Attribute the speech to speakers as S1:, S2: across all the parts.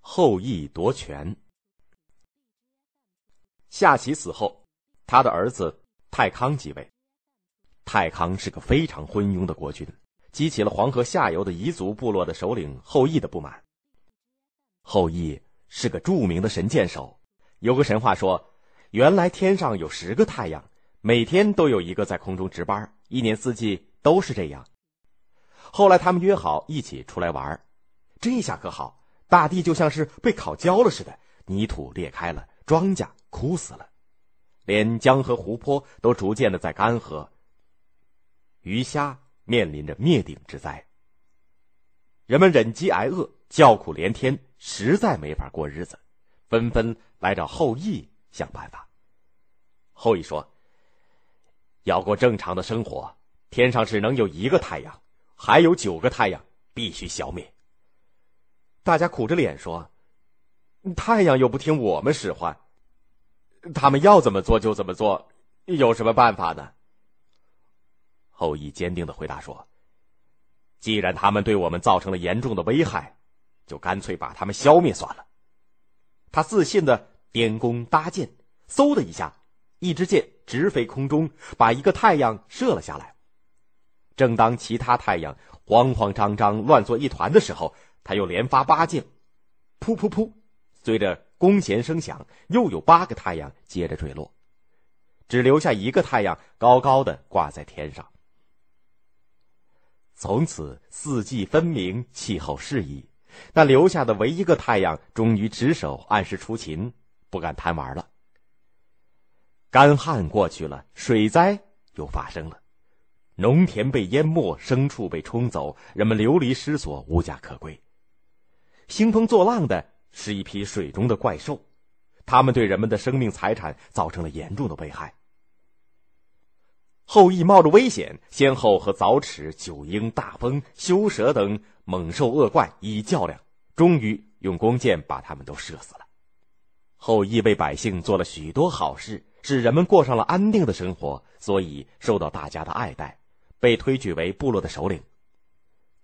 S1: 后羿夺权。夏启死后，他的儿子太康继位。太康是个非常昏庸的国君，激起了黄河下游的彝族部落的首领后羿的不满。后羿是个著名的神箭手，有个神话说，原来天上有十个太阳，每天都有一个在空中值班，一年四季都是这样。后来他们约好一起出来玩，这下可好，大地就像是被烤焦了似的，泥土裂开了，庄稼枯死了，连江河湖泊都逐渐的在干涸。鱼虾面临着灭顶之灾，人们忍饥挨饿，叫苦连天，实在没法过日子，纷纷来找后羿想办法。后羿说：“要过正常的生活，天上只能有一个太阳，还有九个太阳必须消灭。”大家苦着脸说：“太阳又不听我们使唤，他们要怎么做就怎么做，有什么办法呢？”后羿坚定的回答说：“既然他们对我们造成了严重的危害，就干脆把他们消灭算了。”他自信的点弓搭箭，嗖的一下，一支箭直飞空中，把一个太阳射了下来。正当其他太阳慌慌张张、乱作一团的时候，他又连发八箭，噗噗噗，随着弓弦声响，又有八个太阳接着坠落，只留下一个太阳高高的挂在天上。从此四季分明，气候适宜。那留下的唯一个太阳终于值守，按时出勤，不敢贪玩了。干旱过去了，水灾又发生了，农田被淹没，牲畜被冲走，人们流离失所，无家可归。兴风作浪的是一批水中的怪兽，他们对人们的生命财产造成了严重的危害。后羿冒着危险，先后和凿齿、九婴、大风、修蛇等猛兽恶怪一较量，终于用弓箭把他们都射死了。后羿为百姓做了许多好事，使人们过上了安定的生活，所以受到大家的爱戴，被推举为部落的首领。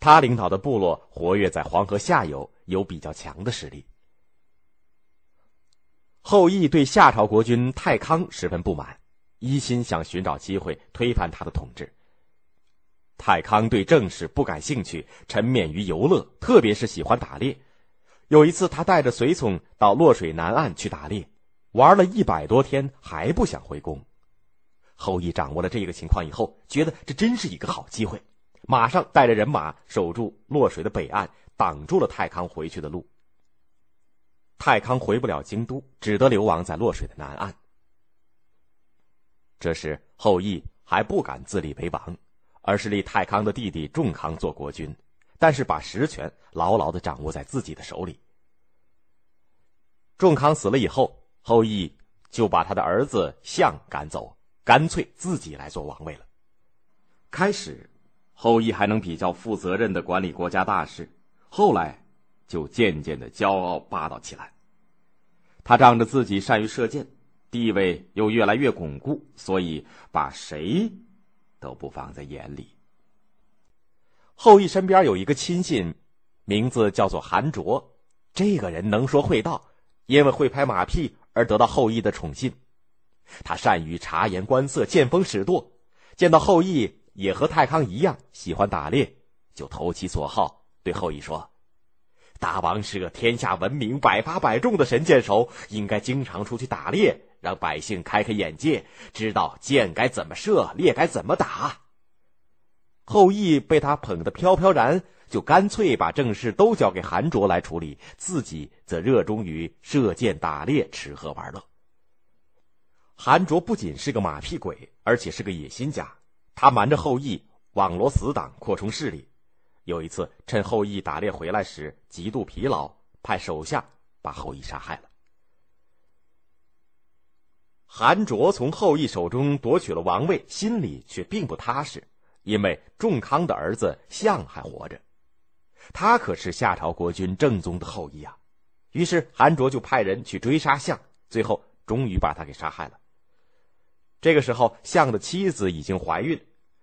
S1: 他领导的部落活跃在黄河下游，有比较强的实力。后羿对夏朝国君太康十分不满。一心想寻找机会推翻他的统治。太康对政事不感兴趣，沉湎于游乐，特别是喜欢打猎。有一次，他带着随从到洛水南岸去打猎，玩了一百多天还不想回宫。后羿掌握了这个情况以后，觉得这真是一个好机会，马上带着人马守住洛水的北岸，挡住了太康回去的路。太康回不了京都，只得流亡在洛水的南岸。这时，后羿还不敢自立为王，而是立太康的弟弟仲康做国君，但是把实权牢牢的掌握在自己的手里。仲康死了以后，后羿就把他的儿子象赶走，干脆自己来做王位了。开始，后羿还能比较负责任的管理国家大事，后来就渐渐的骄傲霸道起来。他仗着自己善于射箭。地位又越来越巩固，所以把谁都不放在眼里。后羿身边有一个亲信，名字叫做韩卓。这个人能说会道，因为会拍马屁而得到后羿的宠信。他善于察言观色、见风使舵，见到后羿也和太康一样喜欢打猎，就投其所好，对后羿说：“大王是个天下闻名、百发百中的神箭手，应该经常出去打猎。”让百姓开开眼界，知道箭该怎么射，猎该怎么打。后羿被他捧得飘飘然，就干脆把正事都交给韩卓来处理，自己则热衷于射箭、打猎、吃喝玩乐。韩卓不仅是个马屁鬼，而且是个野心家。他瞒着后羿，网罗死党，扩充势力。有一次，趁后羿打猎回来时极度疲劳，派手下把后羿杀害了。韩卓从后羿手中夺取了王位，心里却并不踏实，因为仲康的儿子象还活着，他可是夏朝国君正宗的后裔啊。于是韩卓就派人去追杀象，最后终于把他给杀害了。这个时候，象的妻子已经怀孕，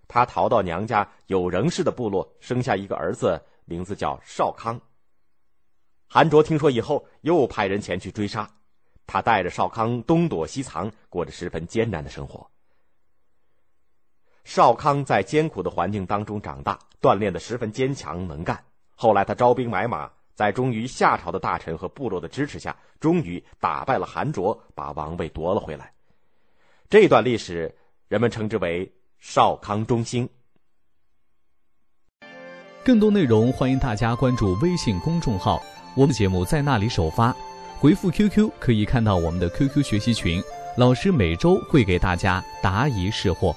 S1: 他逃到娘家有仍氏的部落，生下一个儿子，名字叫少康。韩卓听说以后，又派人前去追杀。他带着少康东躲西藏，过着十分艰难的生活。少康在艰苦的环境当中长大，锻炼的十分坚强能干。后来他招兵买马，在忠于夏朝的大臣和部落的支持下，终于打败了韩卓，把王位夺了回来。这段历史，人们称之为少康中兴。
S2: 更多内容，欢迎大家关注微信公众号，我们节目在那里首发。回复 QQ 可以看到我们的 QQ 学习群，老师每周会给大家答疑释惑。